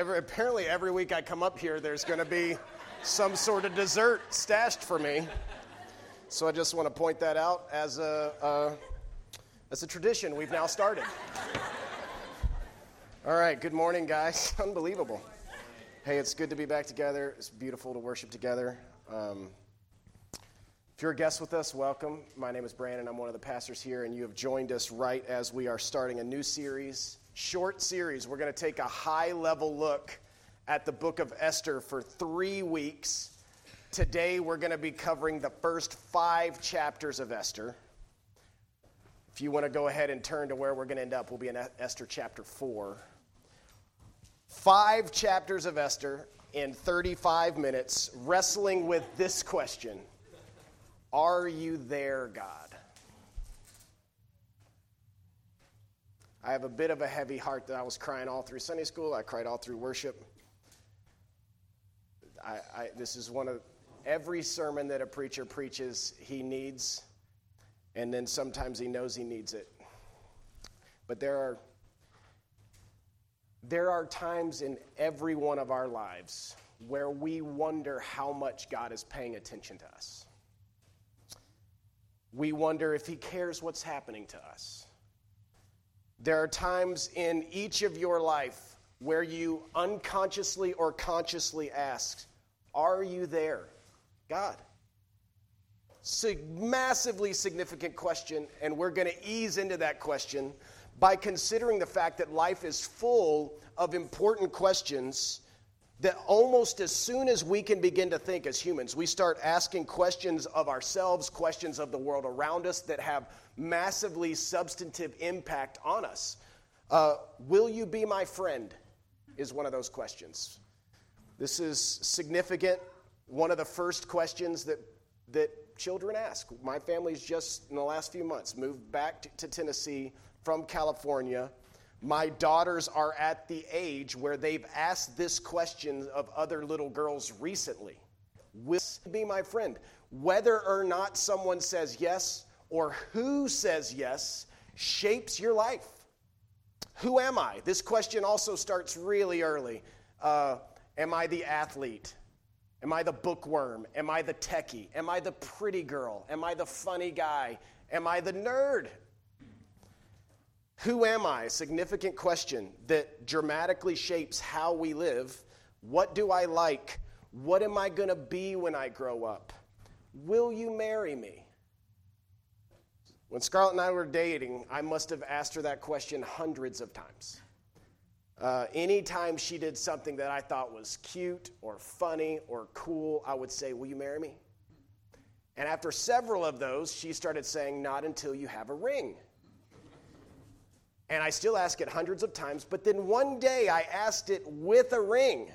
every, apparently every week I come up here, there's going to be some sort of dessert stashed for me. So I just want to point that out as a, uh, as a tradition we've now started. All right, good morning, guys. Unbelievable. Hey, it's good to be back together. It's beautiful to worship together. Um, if you're a guest with us, welcome. My name is Brandon. I'm one of the pastors here, and you have joined us right as we are starting a new series, short series. We're going to take a high level look at the book of Esther for three weeks. Today, we're going to be covering the first five chapters of Esther. If you want to go ahead and turn to where we're going to end up, we'll be in Esther chapter 4. Five chapters of Esther in 35 minutes, wrestling with this question are you there, God? I have a bit of a heavy heart that I was crying all through Sunday school. I cried all through worship. I, I, this is one of every sermon that a preacher preaches, he needs, and then sometimes he knows he needs it. But there are there are times in every one of our lives where we wonder how much God is paying attention to us we wonder if He cares what's happening to us. There are times in each of your life where you unconsciously or consciously ask, Are you there, God? massively significant question, and we're going to ease into that question by considering the fact that life is full of important questions that almost as soon as we can begin to think as humans, we start asking questions of ourselves, questions of the world around us that have massively substantive impact on us. Uh, will you be my friend? Is one of those questions. This is significant. One of the first questions that, that children ask. My family's just in the last few months moved back to, to Tennessee from California my daughters are at the age where they've asked this question of other little girls recently Will be my friend? Whether or not someone says yes or who says yes shapes your life. Who am I? This question also starts really early. Uh, am I the athlete? Am I the bookworm? Am I the techie? Am I the pretty girl? Am I the funny guy? Am I the nerd? Who am I? Significant question that dramatically shapes how we live. What do I like? What am I going to be when I grow up? Will you marry me? When Scarlett and I were dating, I must have asked her that question hundreds of times. Uh, anytime she did something that I thought was cute or funny or cool, I would say, Will you marry me? And after several of those, she started saying, Not until you have a ring. And I still ask it hundreds of times, but then one day I asked it with a ring.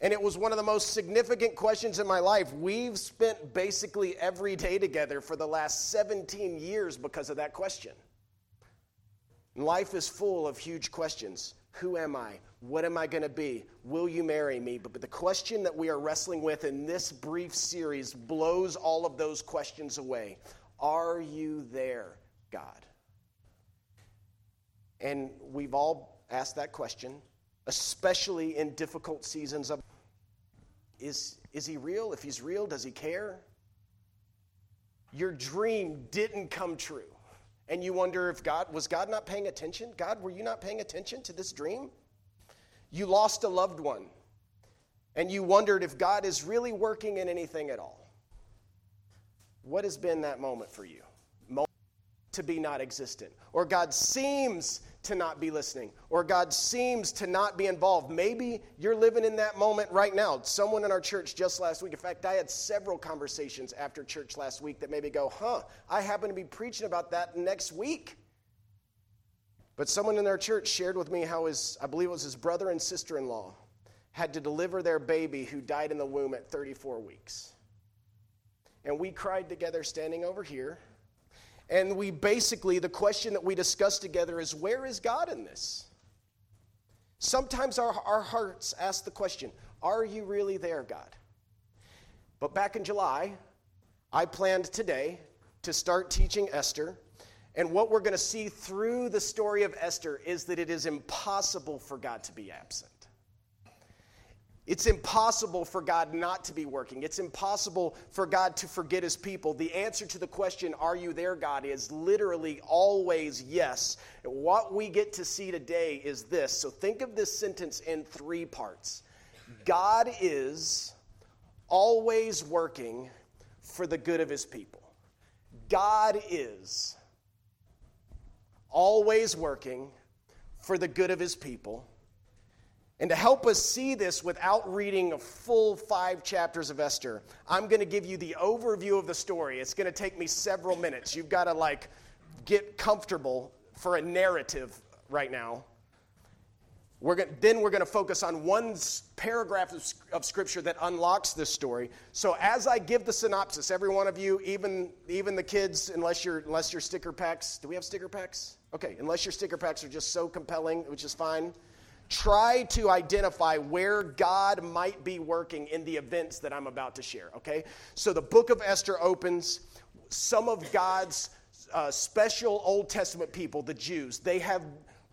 And it was one of the most significant questions in my life. We've spent basically every day together for the last 17 years because of that question. Life is full of huge questions. Who am I? What am I going to be? Will you marry me? But, but the question that we are wrestling with in this brief series blows all of those questions away. Are you there, God? And we've all asked that question, especially in difficult seasons of is, is he real? If he's real, does he care? Your dream didn't come true. And you wonder if God, was God not paying attention? God, were you not paying attention to this dream? You lost a loved one. And you wondered if God is really working in anything at all. What has been that moment for you? Moment to be not existent. Or God seems to not be listening, or God seems to not be involved. Maybe you're living in that moment right now. Someone in our church just last week, in fact, I had several conversations after church last week that made me go, huh, I happen to be preaching about that next week. But someone in our church shared with me how his, I believe it was his brother and sister in law, had to deliver their baby who died in the womb at 34 weeks. And we cried together standing over here and we basically, the question that we discuss together is where is God in this? Sometimes our, our hearts ask the question Are you really there, God? But back in July, I planned today to start teaching Esther. And what we're going to see through the story of Esther is that it is impossible for God to be absent. It's impossible for God not to be working. It's impossible for God to forget his people. The answer to the question, Are you there, God, is literally always yes. What we get to see today is this. So think of this sentence in three parts God is always working for the good of his people. God is always working for the good of his people. And to help us see this without reading a full five chapters of Esther, I'm going to give you the overview of the story. It's going to take me several minutes. You've got to like get comfortable for a narrative right now. We're going, then we're going to focus on one paragraph of, of, scripture that unlocks this story. So as I give the synopsis, every one of you, even even the kids, unless you're unless your sticker packs, do we have sticker packs? Okay, unless your sticker packs are just so compelling, which is fine try to identify where God might be working in the events that I'm about to share, okay? So the book of Esther opens. Some of God's uh, special Old Testament people, the Jews, they have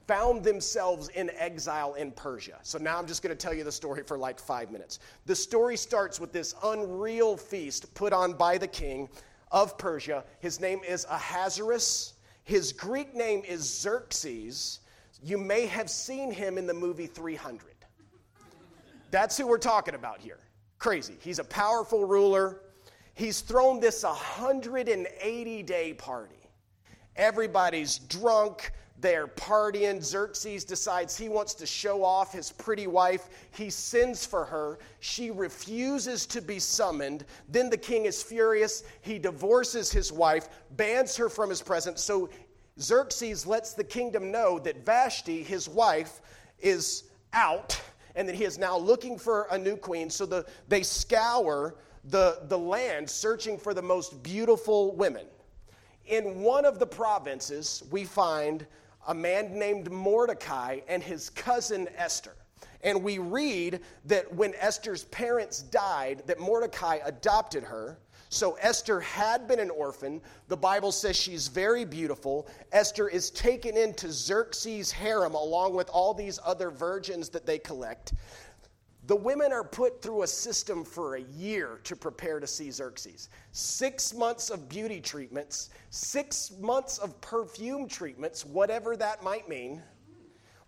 found themselves in exile in Persia. So now I'm just going to tell you the story for like five minutes. The story starts with this unreal feast put on by the king of Persia. His name is Ahasuerus. His Greek name is Xerxes. You may have seen him in the movie 300. That's who we're talking about here. Crazy. He's a powerful ruler. He's thrown this 180 day party. Everybody's drunk. They're partying. Xerxes decides he wants to show off his pretty wife. He sends for her. She refuses to be summoned. Then the king is furious. He divorces his wife, bans her from his presence. So Xerxes lets the kingdom know that Vashti, his wife, is out and that he is now looking for a new queen. So the, they scour the, the land searching for the most beautiful women. In one of the provinces, we find a man named Mordecai and his cousin Esther. And we read that when Esther's parents died, that Mordecai adopted her so Esther had been an orphan. The Bible says she's very beautiful. Esther is taken into Xerxes' harem along with all these other virgins that they collect. The women are put through a system for a year to prepare to see Xerxes. Six months of beauty treatments, six months of perfume treatments, whatever that might mean,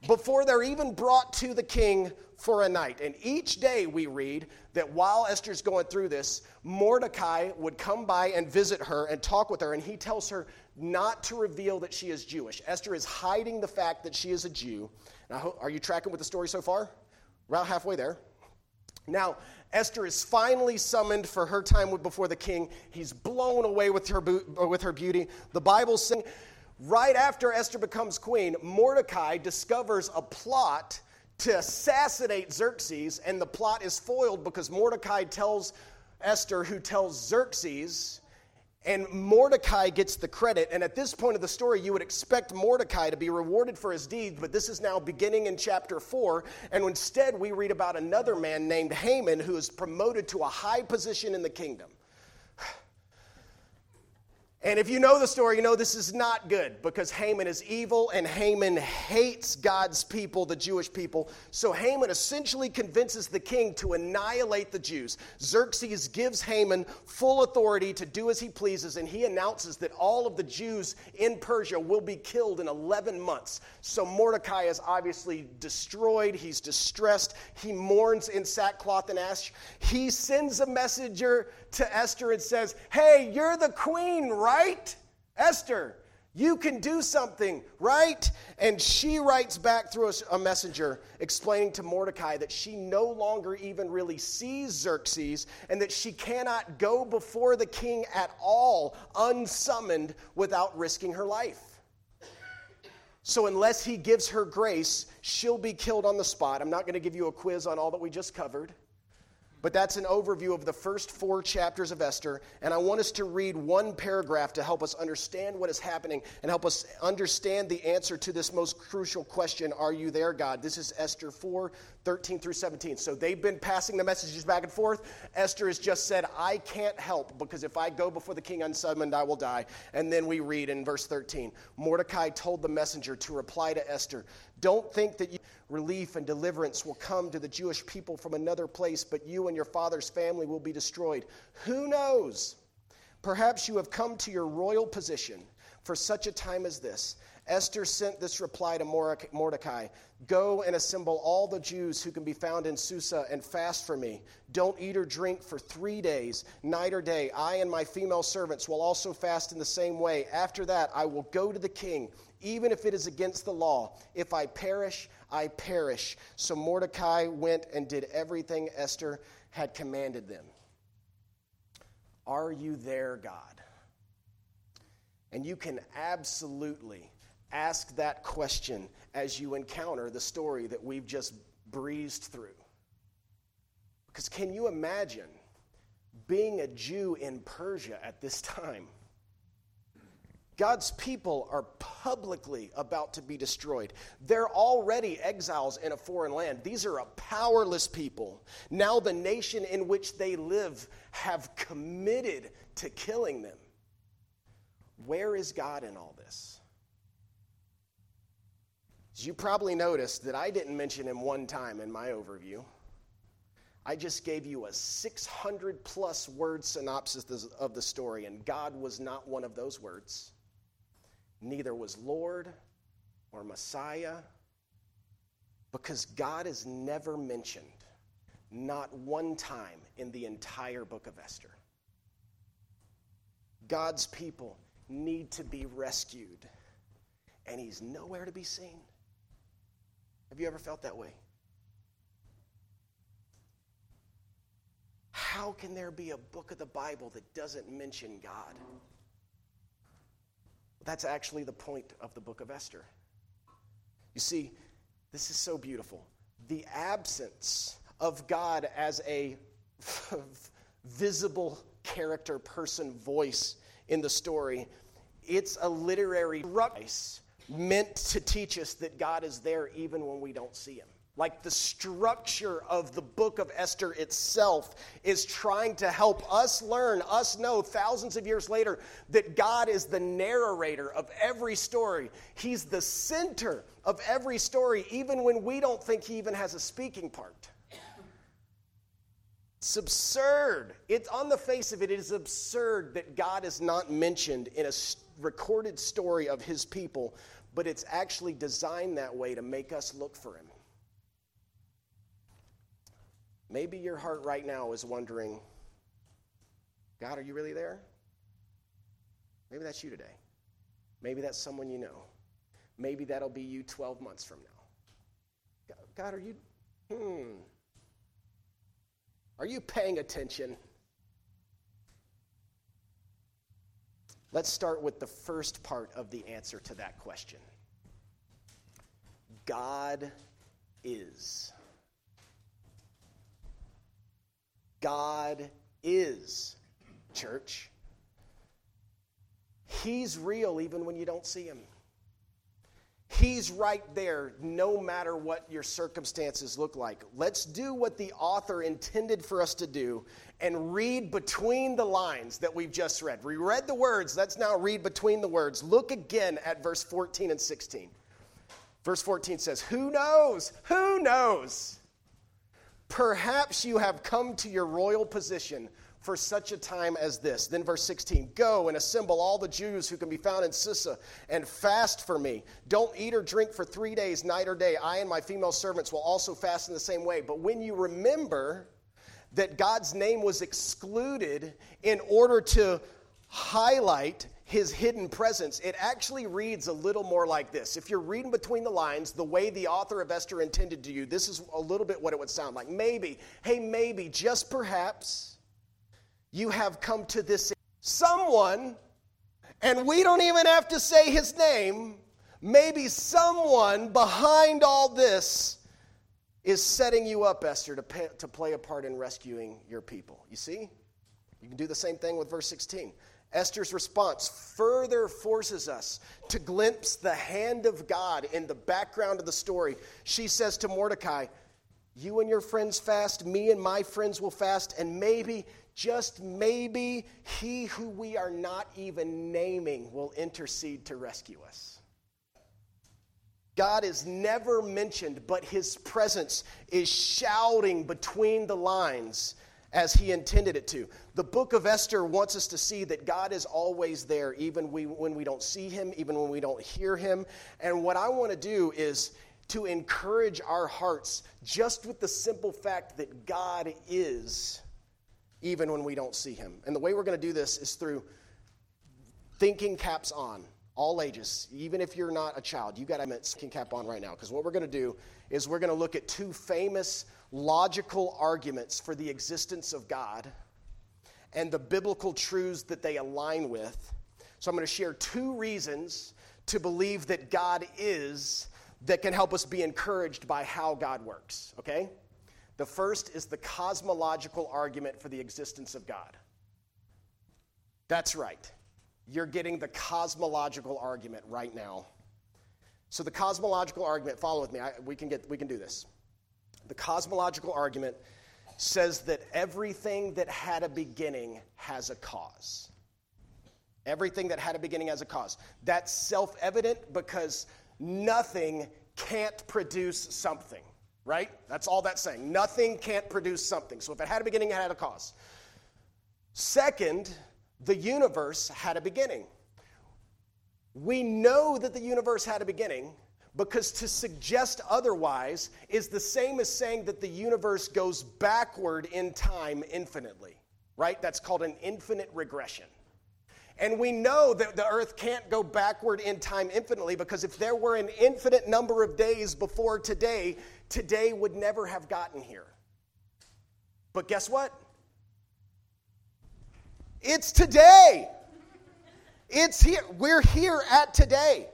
before they're even brought to the king for a night. And each day we read that while Esther's going through this, Mordecai would come by and visit her and talk with her, and he tells her not to reveal that she is Jewish. Esther is hiding the fact that she is a Jew. Now, are you tracking with the story so far? About halfway there. Now, Esther is finally summoned for her time before the king. He's blown away with her, uh, with her beauty. The Bible says, right after Esther becomes queen, Mordecai discovers a plot to assassinate Xerxes, and the plot is foiled because Mordecai tells Esther, who tells Xerxes, and Mordecai gets the credit. And at this point of the story, you would expect Mordecai to be rewarded for his deeds, but this is now beginning in chapter 4. And instead, we read about another man named Haman who is promoted to a high position in the kingdom. And if you know the story, you know this is not good because Haman is evil and Haman hates God's people, the Jewish people. So Haman essentially convinces the king to annihilate the Jews. Xerxes gives Haman full authority to do as he pleases, and he announces that all of the Jews in Persia will be killed in 11 months. So Mordecai is obviously destroyed. He's distressed. He mourns in sackcloth and ash. He sends a messenger to Esther and says, Hey, you're the queen, right? Esther, you can do something, right? And she writes back through a messenger explaining to Mordecai that she no longer even really sees Xerxes and that she cannot go before the king at all unsummoned without risking her life. So, unless he gives her grace, she'll be killed on the spot. I'm not going to give you a quiz on all that we just covered. But that's an overview of the first four chapters of Esther. And I want us to read one paragraph to help us understand what is happening and help us understand the answer to this most crucial question Are you there, God? This is Esther 4 13 through 17. So they've been passing the messages back and forth. Esther has just said, I can't help because if I go before the king unsummoned, I will die. And then we read in verse 13 Mordecai told the messenger to reply to Esther Don't think that you, relief and deliverance will come to the Jewish people from another place, but you and your father's family will be destroyed. Who knows? Perhaps you have come to your royal position for such a time as this. Esther sent this reply to Mordecai Go and assemble all the Jews who can be found in Susa and fast for me. Don't eat or drink for three days, night or day. I and my female servants will also fast in the same way. After that, I will go to the king, even if it is against the law. If I perish, I perish. So Mordecai went and did everything Esther had commanded them. Are you there, God? And you can absolutely ask that question as you encounter the story that we've just breezed through. Because can you imagine being a Jew in Persia at this time? God's people are publicly about to be destroyed. They're already exiles in a foreign land. These are a powerless people. Now, the nation in which they live have committed to killing them. Where is God in all this? As you probably noticed that I didn't mention him one time in my overview. I just gave you a 600 plus word synopsis of the story, and God was not one of those words. Neither was Lord or Messiah, because God is never mentioned, not one time in the entire book of Esther. God's people need to be rescued, and He's nowhere to be seen. Have you ever felt that way? How can there be a book of the Bible that doesn't mention God? That's actually the point of the book of Esther. You see, this is so beautiful. The absence of God as a visible character, person, voice in the story, it's a literary device meant to teach us that God is there even when we don't see him. Like the structure of the book of Esther itself is trying to help us learn, us know thousands of years later that God is the narrator of every story. He's the center of every story, even when we don't think he even has a speaking part. It's absurd. It's on the face of it, it is absurd that God is not mentioned in a recorded story of his people but it's actually designed that way to make us look for Him. Maybe your heart right now is wondering, God, are you really there? Maybe that's you today. Maybe that's someone you know. Maybe that'll be you 12 months from now. God, are you, hmm, are you paying attention? Let's start with the first part of the answer to that question God is. God is, church. He's real even when you don't see him. He's right there no matter what your circumstances look like. Let's do what the author intended for us to do and read between the lines that we've just read. We read the words, let's now read between the words. Look again at verse 14 and 16. Verse 14 says, Who knows? Who knows? Perhaps you have come to your royal position for such a time as this. Then, verse 16 Go and assemble all the Jews who can be found in Susa and fast for me. Don't eat or drink for three days, night or day. I and my female servants will also fast in the same way. But when you remember that God's name was excluded in order to highlight his hidden presence, it actually reads a little more like this. If you're reading between the lines, the way the author of Esther intended to you, this is a little bit what it would sound like. Maybe, hey, maybe, just perhaps you have come to this someone, and we don't even have to say his name, maybe someone behind all this is setting you up, Esther, to, pay, to play a part in rescuing your people. You see? You can do the same thing with verse 16. Esther's response further forces us to glimpse the hand of God in the background of the story. She says to Mordecai, You and your friends fast, me and my friends will fast, and maybe just maybe he who we are not even naming will intercede to rescue us. God is never mentioned, but his presence is shouting between the lines as he intended it to. The book of Esther wants us to see that God is always there, even we, when we don't see him, even when we don't hear him. And what I want to do is to encourage our hearts just with the simple fact that God is, even when we don't see him. And the way we're going to do this is through thinking caps on all ages, even if you're not a child, you got to have skin cap on right now. Because what we're going to do is we're going to look at two famous logical arguments for the existence of God and the biblical truths that they align with. So I'm going to share two reasons to believe that God is that can help us be encouraged by how God works, okay? The first is the cosmological argument for the existence of God. That's right you're getting the cosmological argument right now. So the cosmological argument, follow with me. I, we can get we can do this. The cosmological argument says that everything that had a beginning has a cause. Everything that had a beginning has a cause. That's self-evident because nothing can't produce something, right? That's all that's saying. Nothing can't produce something. So if it had a beginning, it had a cause. Second, the universe had a beginning. We know that the universe had a beginning because to suggest otherwise is the same as saying that the universe goes backward in time infinitely, right? That's called an infinite regression. And we know that the earth can't go backward in time infinitely because if there were an infinite number of days before today, today would never have gotten here. But guess what? It's today. It's here. We're here at today.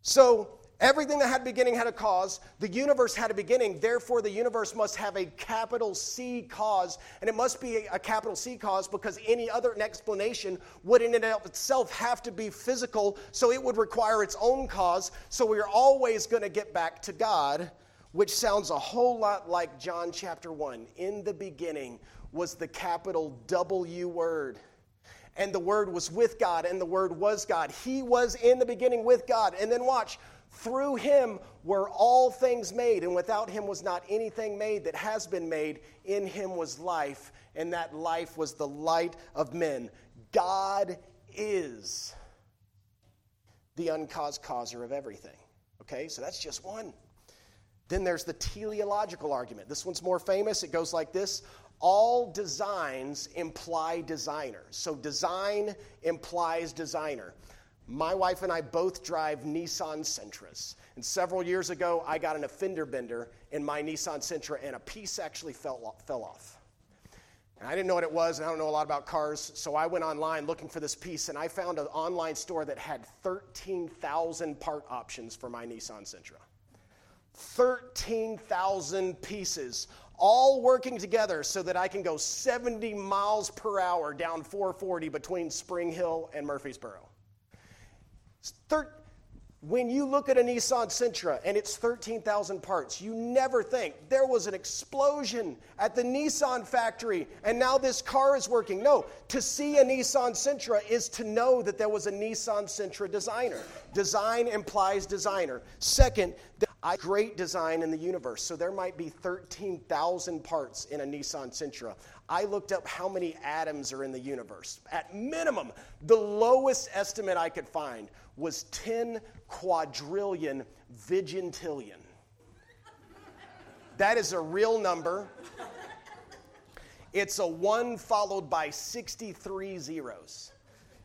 So, everything that had a beginning had a cause. The universe had a beginning. Therefore, the universe must have a capital C cause. And it must be a capital C cause because any other explanation would, in and of itself, have to be physical. So, it would require its own cause. So, we're always going to get back to God, which sounds a whole lot like John chapter 1. In the beginning was the capital W word. And the word was with God, and the word was God. He was in the beginning with God. And then watch, through him were all things made, and without him was not anything made that has been made. In him was life, and that life was the light of men. God is the uncaused causer of everything. Okay, so that's just one. Then there's the teleological argument. This one's more famous. It goes like this all designs imply designer. So design implies designer. My wife and I both drive Nissan Sentras. And several years ago, I got in a fender bender in my Nissan Sentra, and a piece actually fell, fell off. And I didn't know what it was, and I don't know a lot about cars, so I went online looking for this piece, and I found an online store that had 13,000 part options for my Nissan Sentra. 13,000 pieces all working together so that I can go 70 miles per hour down 440 between Spring Hill and Murfreesboro. When you look at a Nissan Sentra and it's 13,000 parts, you never think there was an explosion at the Nissan factory and now this car is working. No, to see a Nissan Sentra is to know that there was a Nissan Sentra designer. Design implies designer. Second, I great design in the universe. So there might be 13,000 parts in a Nissan Sentra. I looked up how many atoms are in the universe. At minimum, the lowest estimate I could find was 10 quadrillion vigintillion. That is a real number. It's a 1 followed by 63 zeros.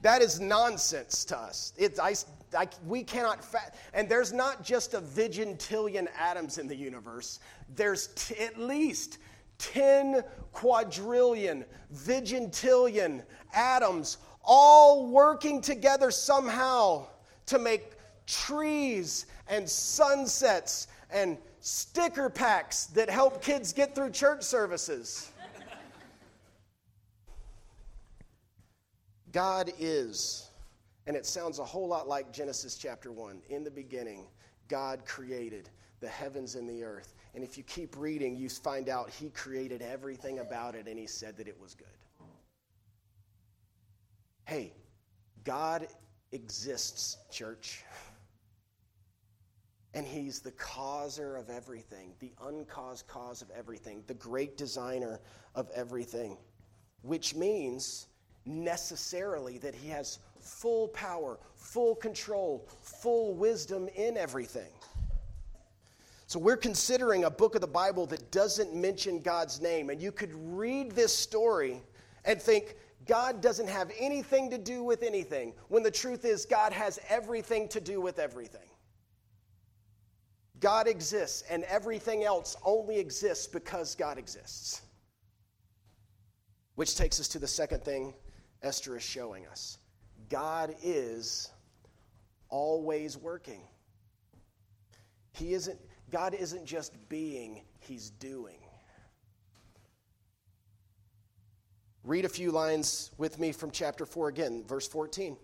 That is nonsense to us. It's, I, I, we cannot, fa- and there's not just a vigintillion atoms in the universe, there's t- at least 10 quadrillion, vigintillion atoms all working together somehow to make trees and sunsets and sticker packs that help kids get through church services. God is, and it sounds a whole lot like Genesis chapter 1. In the beginning, God created the heavens and the earth. And if you keep reading, you find out He created everything about it and He said that it was good. Hey, God exists, church. And he's the causer of everything, the uncaused cause of everything, the great designer of everything, which means necessarily that he has full power, full control, full wisdom in everything. So, we're considering a book of the Bible that doesn't mention God's name. And you could read this story and think, God doesn't have anything to do with anything, when the truth is, God has everything to do with everything. God exists, and everything else only exists because God exists. Which takes us to the second thing Esther is showing us God is always working. He isn't, God isn't just being, He's doing. Read a few lines with me from chapter 4 again, verse 14.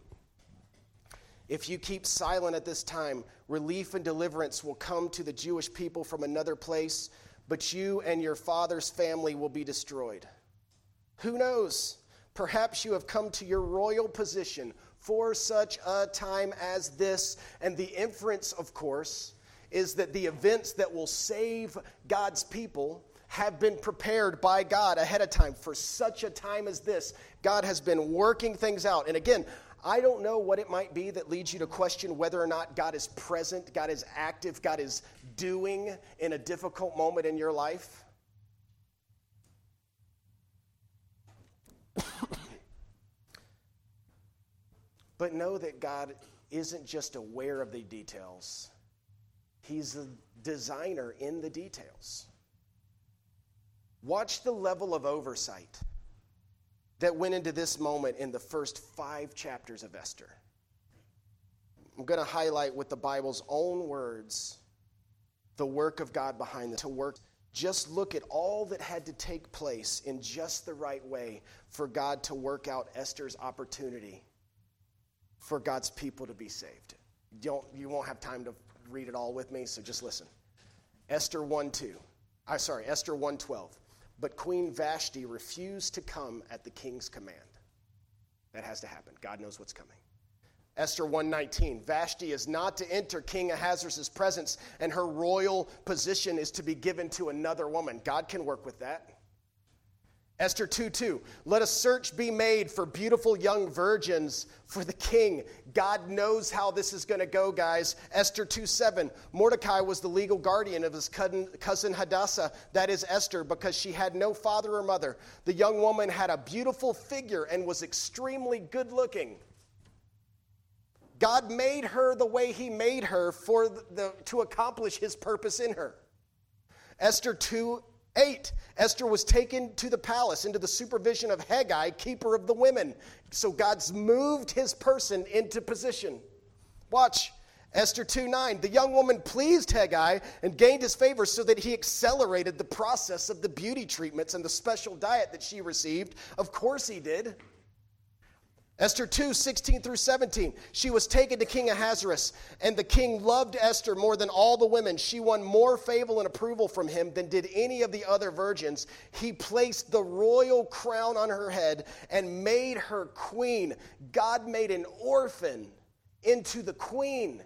If you keep silent at this time, relief and deliverance will come to the Jewish people from another place, but you and your father's family will be destroyed. Who knows? Perhaps you have come to your royal position for such a time as this. And the inference, of course, is that the events that will save God's people have been prepared by God ahead of time for such a time as this. God has been working things out. And again, I don't know what it might be that leads you to question whether or not God is present, God is active, God is doing in a difficult moment in your life. but know that God isn't just aware of the details, He's the designer in the details. Watch the level of oversight that went into this moment in the first five chapters of Esther. I'm going to highlight with the Bible's own words the work of God behind the to work. Just look at all that had to take place in just the right way for God to work out Esther's opportunity for God's people to be saved. Don't, you won't have time to read it all with me, so just listen. Esther 1 2. I sorry, Esther 112. But Queen Vashti refused to come at the king's command. That has to happen. God knows what's coming. Esther 119 Vashti is not to enter King Ahasuerus' presence, and her royal position is to be given to another woman. God can work with that. Esther 2 2. Let a search be made for beautiful young virgins for the king. God knows how this is going to go, guys. Esther 2 7. Mordecai was the legal guardian of his cousin Hadassah, that is Esther, because she had no father or mother. The young woman had a beautiful figure and was extremely good looking. God made her the way he made her for the, to accomplish his purpose in her. Esther 2 8, Esther was taken to the palace into the supervision of Hegai, keeper of the women. So God's moved his person into position. Watch. Esther 2 9, the young woman pleased Hegai and gained his favor so that he accelerated the process of the beauty treatments and the special diet that she received. Of course he did. Esther 2, 16 through 17. She was taken to King Ahasuerus, and the king loved Esther more than all the women. She won more favor and approval from him than did any of the other virgins. He placed the royal crown on her head and made her queen. God made an orphan into the queen.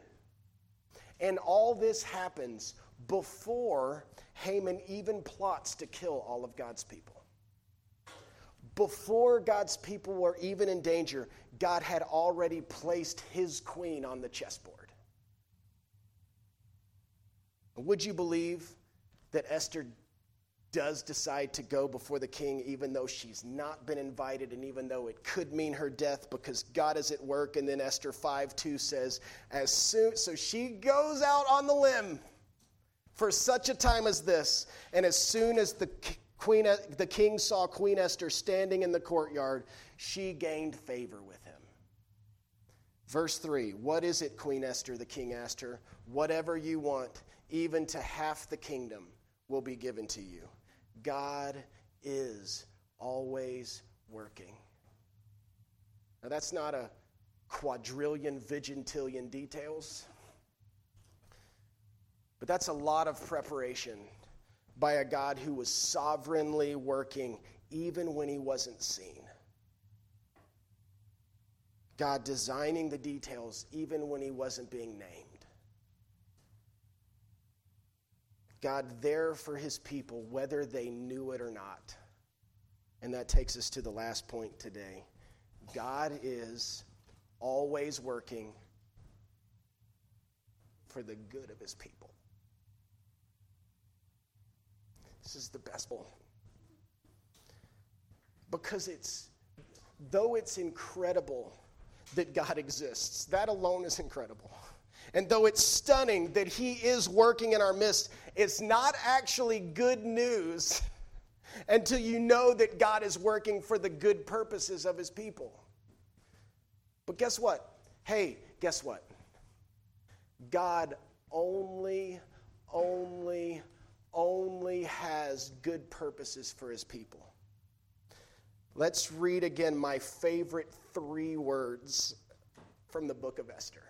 And all this happens before Haman even plots to kill all of God's people. Before God's people were even in danger, God had already placed his queen on the chessboard. Would you believe that Esther does decide to go before the king, even though she's not been invited, and even though it could mean her death because God is at work. And then Esther 5 2 says, as soon, so she goes out on the limb for such a time as this. And as soon as the Queen, the king saw Queen Esther standing in the courtyard. She gained favor with him. Verse 3 What is it, Queen Esther? The king asked her. Whatever you want, even to half the kingdom, will be given to you. God is always working. Now, that's not a quadrillion, vigintillion details, but that's a lot of preparation by a God who was sovereignly working even when he wasn't seen. God designing the details even when he wasn't being named. God there for his people, whether they knew it or not. And that takes us to the last point today. God is always working for the good of his people. This is the best one. Because it's, though it's incredible that God exists, that alone is incredible. And though it's stunning that He is working in our midst, it's not actually good news until you know that God is working for the good purposes of His people. But guess what? Hey, guess what? God only, only, only has good purposes for His people. Let's read again my favorite three words from the book of Esther.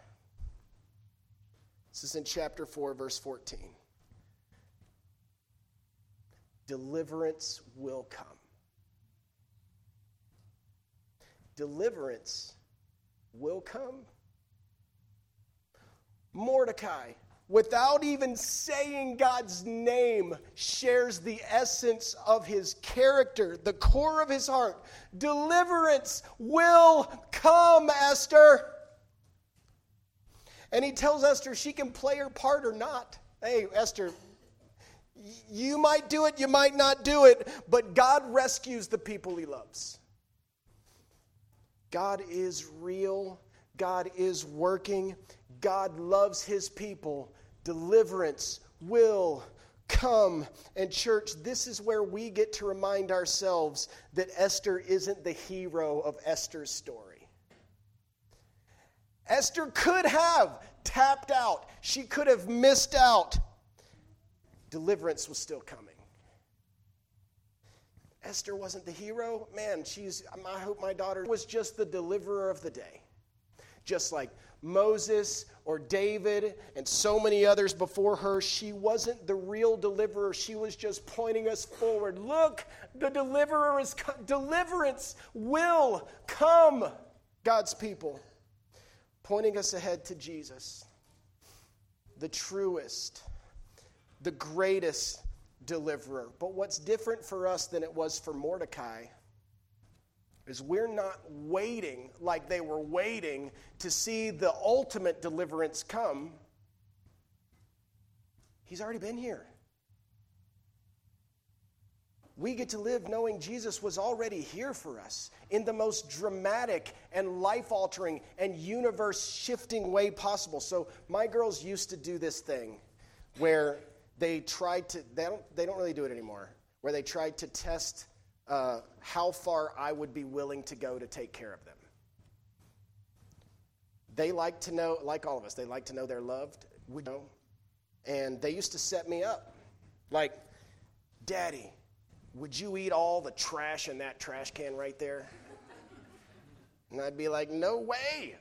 This is in chapter 4, verse 14. Deliverance will come. Deliverance will come. Mordecai, without even saying God's name, shares the essence of his character, the core of his heart. Deliverance will come, Esther. And he tells Esther she can play her part or not. Hey, Esther, you might do it, you might not do it, but God rescues the people he loves. God is real, God is working, God loves his people. Deliverance will come. And, church, this is where we get to remind ourselves that Esther isn't the hero of Esther's story. Esther could have tapped out, she could have missed out. Deliverance was still coming. Esther wasn't the hero. Man, she's I hope my daughter was just the deliverer of the day. Just like Moses or David and so many others before her, she wasn't the real deliverer. She was just pointing us forward. Look, the deliverer is deliverance will come, God's people pointing us ahead to Jesus, the truest, the greatest deliverer. But what's different for us than it was for Mordecai is we're not waiting like they were waiting to see the ultimate deliverance come. He's already been here we get to live knowing Jesus was already here for us in the most dramatic and life altering and universe shifting way possible. So, my girls used to do this thing where they tried to, they don't, they don't really do it anymore, where they tried to test uh, how far I would be willing to go to take care of them. They like to know, like all of us, they like to know they're loved. We know. And they used to set me up. Like, Daddy, would you eat all the trash in that trash can right there? And I'd be like, No way.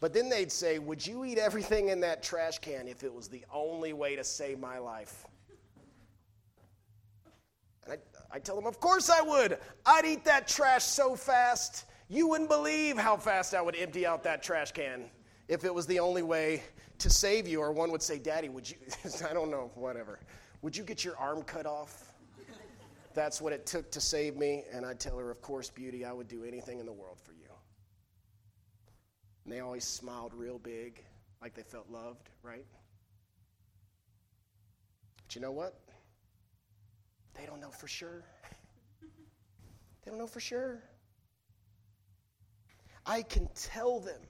But then they'd say, Would you eat everything in that trash can if it was the only way to save my life? I tell them, Of course I would. I'd eat that trash so fast. You wouldn't believe how fast I would empty out that trash can if it was the only way to save you. Or one would say, Daddy, would you, I don't know, whatever. Would you get your arm cut off? that's what it took to save me. And I'd tell her, Of course, beauty, I would do anything in the world for you. And they always smiled real big, like they felt loved, right? But you know what? They don't know for sure. they don't know for sure. I can tell them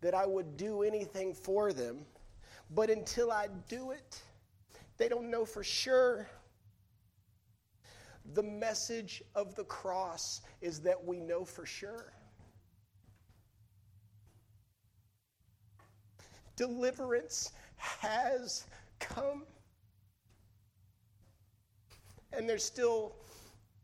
that I would do anything for them, but until I do it, they don't know for sure. The message of the cross is that we know for sure. Deliverance has come. And there's still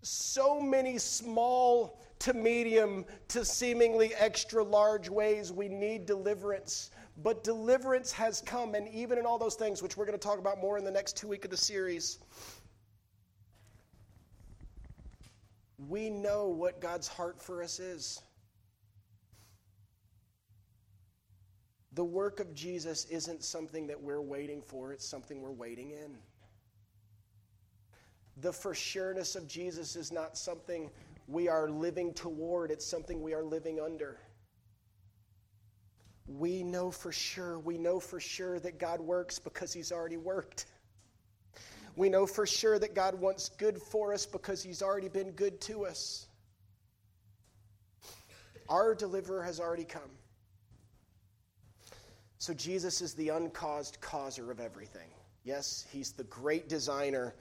so many small to medium to seemingly extra large ways we need deliverance. But deliverance has come, and even in all those things, which we're going to talk about more in the next two week of the series, we know what God's heart for us is. The work of Jesus isn't something that we're waiting for, it's something we're waiting in. The for sureness of Jesus is not something we are living toward, it's something we are living under. We know for sure, we know for sure that God works because He's already worked. We know for sure that God wants good for us because He's already been good to us. Our deliverer has already come. So Jesus is the uncaused causer of everything. Yes, He's the great designer.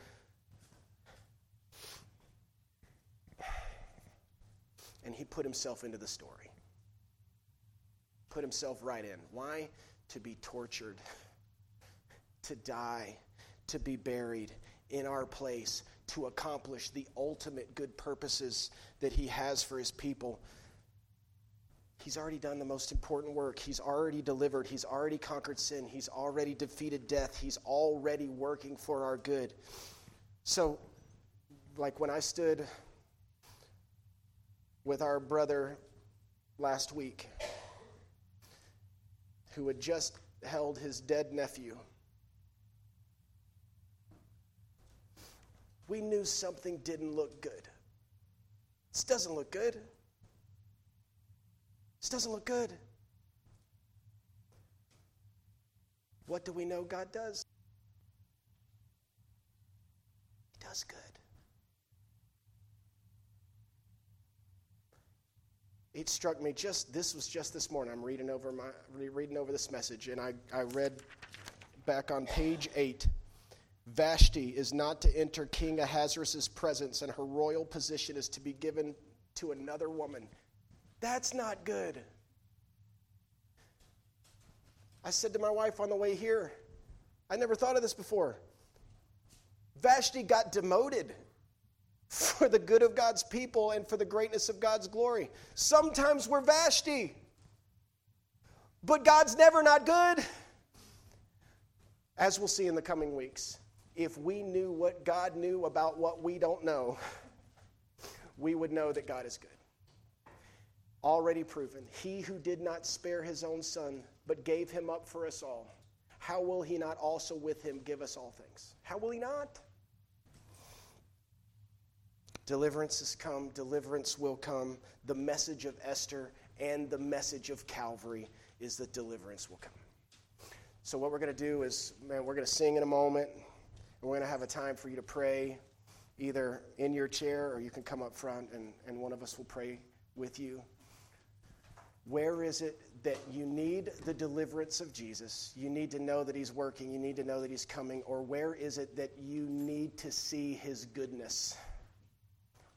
And He put Himself into the story put himself right in. Why? To be tortured, to die, to be buried in our place, to accomplish the ultimate good purposes that he has for his people. He's already done the most important work. He's already delivered. He's already conquered sin. He's already defeated death. He's already working for our good. So, like when I stood with our brother last week, who had just held his dead nephew. We knew something didn't look good. This doesn't look good. This doesn't look good. What do we know God does? He does good. It struck me just this was just this morning. I'm reading over my reading over this message and i, I read back on page 8 vashti is not to enter king ahasuerus' presence and her royal position is to be given to another woman. That's not good. I said to my wife on the way here i never thought of this before. Vashti got demoted for the good of God's people and for the greatness of God's glory. Sometimes we're Vashti, but God's never not good. As we'll see in the coming weeks, if we knew what God knew about what we don't know, we would know that God is good. Already proven. He who did not spare his own son, but gave him up for us all, how will he not also with him give us all things? How will he not? Deliverance has come, deliverance will come. The message of Esther and the message of Calvary is that deliverance will come. So, what we're going to do is, man, we're going to sing in a moment, and we're going to have a time for you to pray either in your chair or you can come up front and, and one of us will pray with you. Where is it that you need the deliverance of Jesus? You need to know that He's working, you need to know that He's coming, or where is it that you need to see His goodness?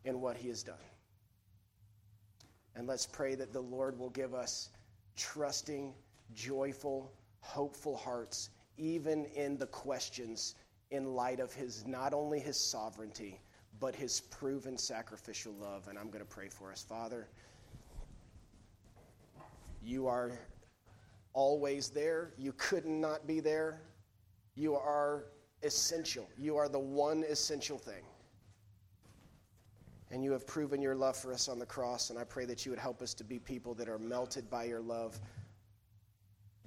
In what he has done. And let's pray that the Lord will give us trusting, joyful, hopeful hearts, even in the questions in light of his not only his sovereignty, but his proven sacrificial love. And I'm going to pray for us. Father, you are always there. You could not be there. You are essential. You are the one essential thing and you have proven your love for us on the cross. And I pray that you would help us to be people that are melted by your love,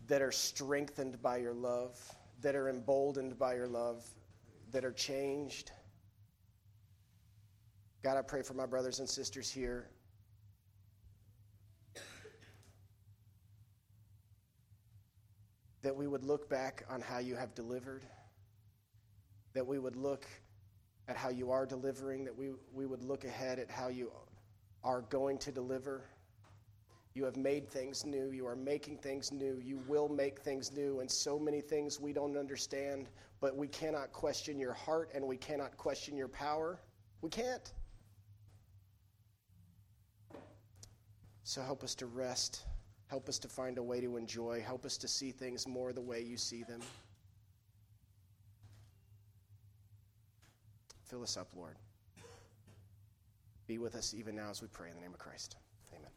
that are strengthened by your love, that are emboldened by your love, that are changed. God, I pray for my brothers and sisters here. That we would look back on how you have delivered, that we would look at how you are delivering, that we, we would look ahead at how you are going to deliver. You have made things new. You are making things new. You will make things new. And so many things we don't understand, but we cannot question your heart and we cannot question your power. We can't. So help us to rest. Help us to find a way to enjoy. Help us to see things more the way you see them. Fill us up, Lord. Be with us even now as we pray in the name of Christ. Amen.